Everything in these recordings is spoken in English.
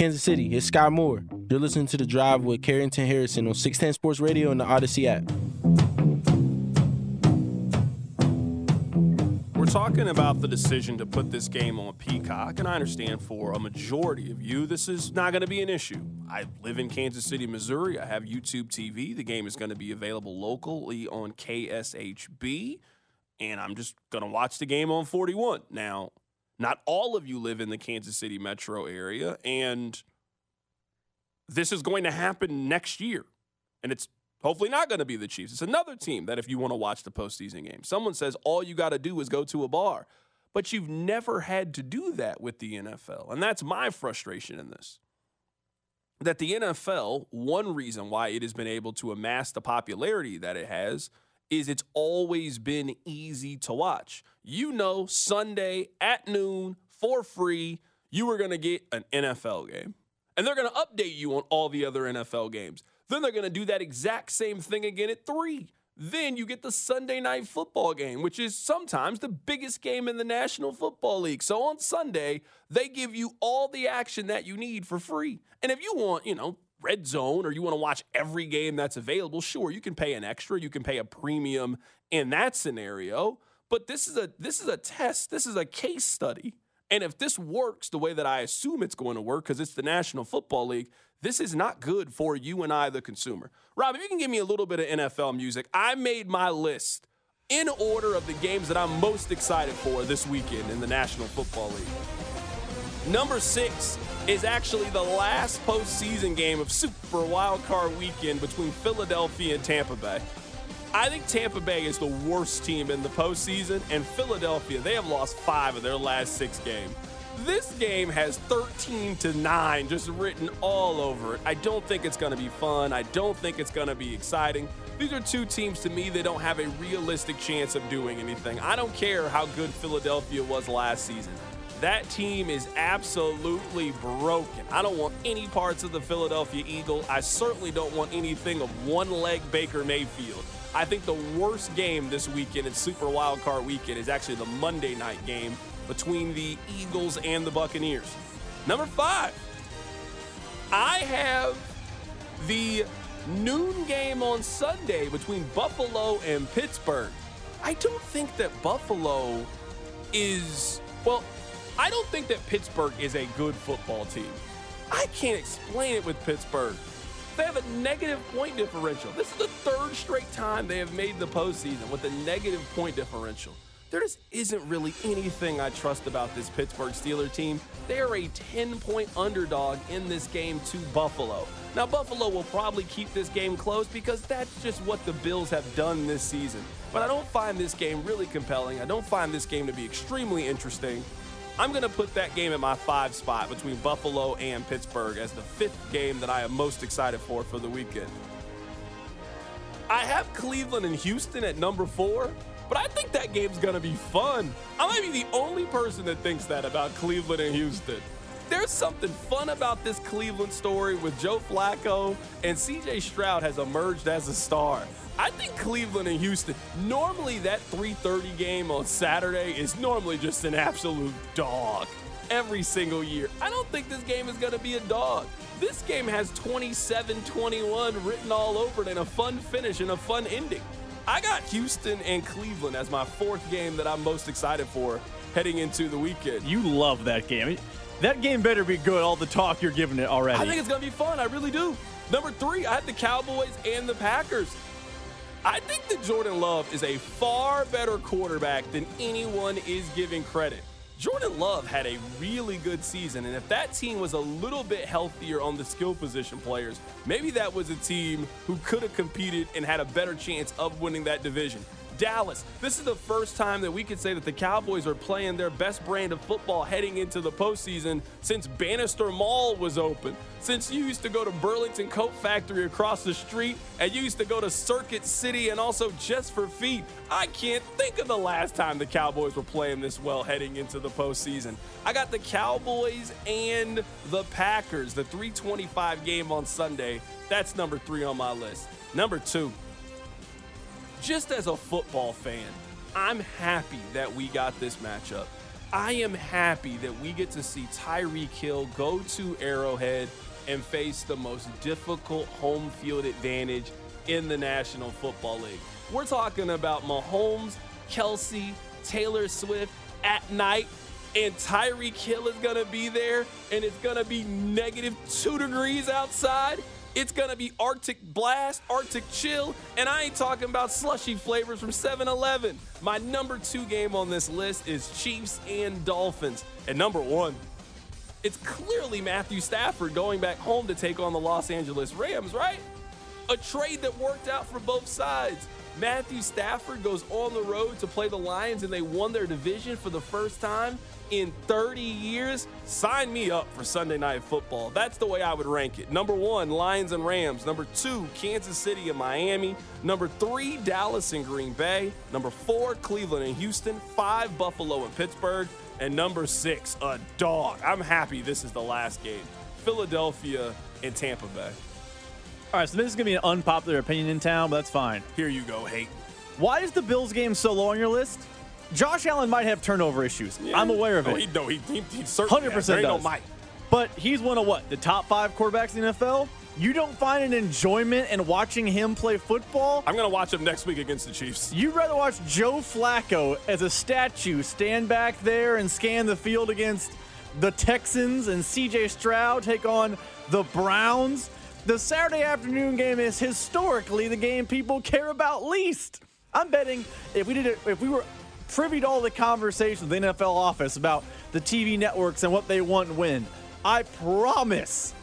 Kansas City, it's Skyy Moore. You're listening to The Drive with Carrington Harrison on 610 Sports Radio and the Audacy app. We're talking about the decision to put this game on Peacock, and I understand for a majority of you, this is not going to be an issue. I live in Kansas City, Missouri. I have YouTube TV. The game is going to be available locally on KSHB, and I'm just going to watch the game on 41. Now, not all of you live in the Kansas City metro area, and this is going to happen next year. And it's Hopefully, not going to be the Chiefs. It's another team that if you want to watch the postseason game, someone says all you got to do is go to a bar. But you've never had to do that with the NFL. And that's my frustration in this. That the NFL, one reason why it has been able to amass the popularity that it has is it's always been easy to watch. You know, Sunday at noon for free, you are going to get an NFL game. And they're going to update you on all the other NFL games. Then they're going to do that exact same thing again at three. Then you get the Sunday night football game, which is sometimes the biggest game in the National Football League. So on Sunday, they give you all the action that you need for free. And if you want, you know, red zone or you want to watch every game that's available, sure, you can pay an extra, you can pay a premium in that scenario. But this is a this is a test, this is a case study. And if this works the way that I assume it's going to work, because it's the National Football League, this is not good for you and I, the consumer. Rob, if you can give me a little bit of NFL music, I made my list in order of the games that I'm most excited for this weekend in the National Football League. Number six is actually the last postseason game of Super Wild Card Weekend between Philadelphia and Tampa Bay. I think Tampa Bay is the worst team in the postseason, and Philadelphia, they have lost five of their last six games. This game has 13 to 9 just written all over it. I don't think it's going to be fun. I don't think it's going to be exciting. These are two teams to me that don't have a realistic chance of doing anything. I don't care how good Philadelphia was last season. That team is absolutely broken. I don't want any parts of the Philadelphia Eagle. I certainly don't want anything of one leg Baker Mayfield. I think the worst game this weekend in Super Wild Card Weekend is actually the Monday night game between the Eagles and the Buccaneers. Number five, I have the noon game on Sunday between Buffalo and Pittsburgh. I don't think that Buffalo is, well, I don't think that Pittsburgh is a good football team. I can't explain it with Pittsburgh. They have a negative point differential. This is the third straight time they have made the postseason with a negative point differential there just isn't really anything I trust about this Pittsburgh Steeler team. They are a 10 point underdog in this game to Buffalo. Now, Buffalo will probably keep this game close because that's just what the Bills have done this season. But I don't find this game really compelling. I don't find this game to be extremely interesting. I'm going to put that game at my five spot between Buffalo and Pittsburgh as the fifth game that I am most excited for for the weekend. I have Cleveland and Houston at number four. But I think that game's going to be fun. I might be the only person that thinks that about Cleveland and Houston. There's something fun about this Cleveland story with Joe Flacco, and CJ Stroud has emerged as a star. I think Cleveland and Houston, normally that 3:30 game on Saturday is normally just an absolute dog every single year. I don't think this game is going to be a dog. This game has 27-21 written all over it and a fun finish and a fun ending. I got Houston and Cleveland as my fourth game that I'm most excited for heading into the weekend. You love that game. That game better be good. All the talk you're giving it already. I think it's going to be fun. I really do. Number three, I have the Cowboys and the Packers. I think that Jordan Love is a far better quarterback than anyone is giving credit. Jordan Love had a really good season, and if that team was a little bit healthier on the skill position players, maybe that was a team who could have competed and had a better chance of winning that division. Dallas. This is the first time that we could say that the Cowboys are playing their best brand of football heading into the postseason since Bannister Mall was open. Since you used to go to Burlington Coat Factory across the street and you used to go to Circuit City and also Just for Feet. I can't think of the last time the Cowboys were playing this well heading into the postseason. I got the Cowboys and the Packers, the 325 game on Sunday. That's number three on my list. Number two, just as a football fan, I'm happy that we got this matchup. I am happy that we get to see Tyreek Hill go to Arrowhead and face the most difficult home field advantage in the National Football League. We're talking about Mahomes, Kelce, Taylor Swift at night, and Tyreek Hill is going to be there, and it's going to be negative two degrees outside. It's gonna be Arctic Blast, Arctic Chill, and I ain't talking about slushy flavors from 7 Eleven. My number two game on this list is Chiefs and Dolphins. And number one, it's clearly Matthew Stafford going back home to take on the Los Angeles Rams, right? A trade that worked out for both sides. Matthew Stafford goes on the road to play the Lions and they won their division for the first time in 30 years, sign me up for Sunday Night Football. That's the way I would rank it. Number one, Lions and Rams. Number two, Kansas City and Miami. Number three, Dallas and Green Bay. Number four, Cleveland and Houston. Five, Buffalo and Pittsburgh. And number six, a dog. I'm happy this is the last game. Philadelphia and Tampa Bay. All right, so this is going to be an unpopular opinion in town, but that's fine. Here you go, hate. Why is the Bills game so low on your list? Josh Allen might have turnover issues. Yeah. I'm aware of it. No, he, no, he, he, he certainly 100% has. does. No might. But he's one of what? The top five quarterbacks in the NFL? You don't find an enjoyment in watching him play football? I'm going to watch him next week against the Chiefs. You'd rather watch Joe Flacco as a statue stand back there and scan the field against the Texans and CJ Stroud take on the Browns? The Saturday afternoon game is historically the game people care about least. I'm betting if we did it, if we were privy to all the conversations in the NFL office about the TV networks and what they want and win. I promise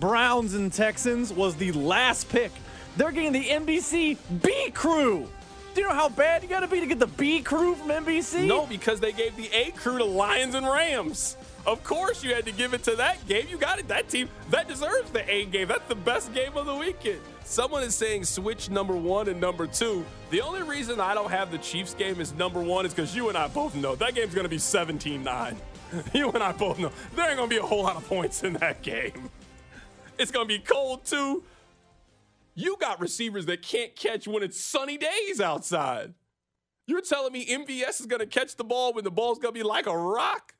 Browns and Texans was the last pick. They're getting the NBC B crew. Do you know how bad you got to be to get the B crew from NBC? No, because they gave the A crew to Lions and Rams. Of course, you had to give it to that game. You got it. That team that deserves the A game. That's the best game of the weekend. Someone is saying switch number one and number two. The only reason I don't have the Chiefs game is number one is because you and I both know that game's going to be 17 9. You and I both know there ain't going to be a whole lot of points in that game. It's going to be cold too. You got receivers that can't catch when it's sunny days outside. You're telling me MVS is going to catch the ball when the ball's going to be like a rock?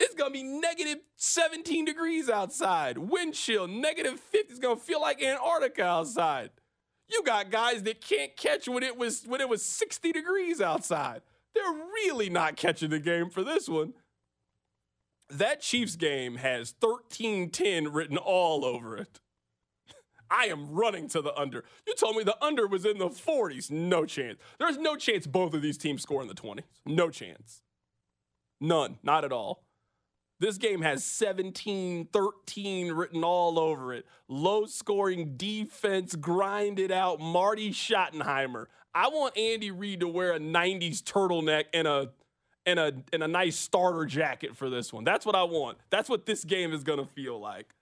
It's gonna be negative 17 degrees outside. Wind chill, negative 50 is gonna feel like Antarctica outside. You got guys that can't catch when it was when it was 60 degrees outside. They're really not catching the game for this one. That Chiefs game has 13-10 written all over it. I am running to the under. You told me the under was in the 40s. No chance. There's no chance both of these teams score in the 20s. No chance. None. Not at all. This game has 17 13 written all over it. Low scoring defense, grinded out. Marty Schottenheimer. I want Andy Reid to wear a 90s turtleneck and a and a and a nice starter jacket for this one. That's what I want. That's what this game is gonna feel like.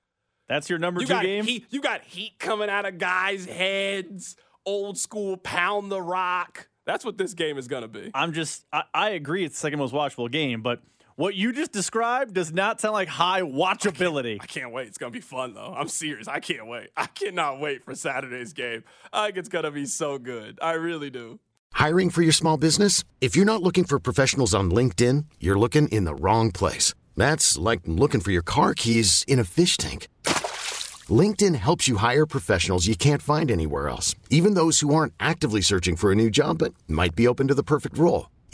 That's your number you two game. Heat, you got heat coming out of guys' heads. Old school pound the rock. That's what this game is gonna be. I'm just I, I agree it's the second most watchable game, but what you just described does not sound like high watchability. I can't, I can't wait. It's going to be fun, though. I'm serious. I can't wait. I cannot wait for Saturday's game. I think it's going to be so good. I really do. Hiring for your small business? If you're not looking for professionals on LinkedIn, you're looking in the wrong place. That's like looking for your car keys in a fish tank. LinkedIn helps you hire professionals you can't find anywhere else, even those who aren't actively searching for a new job but might be open to the perfect role.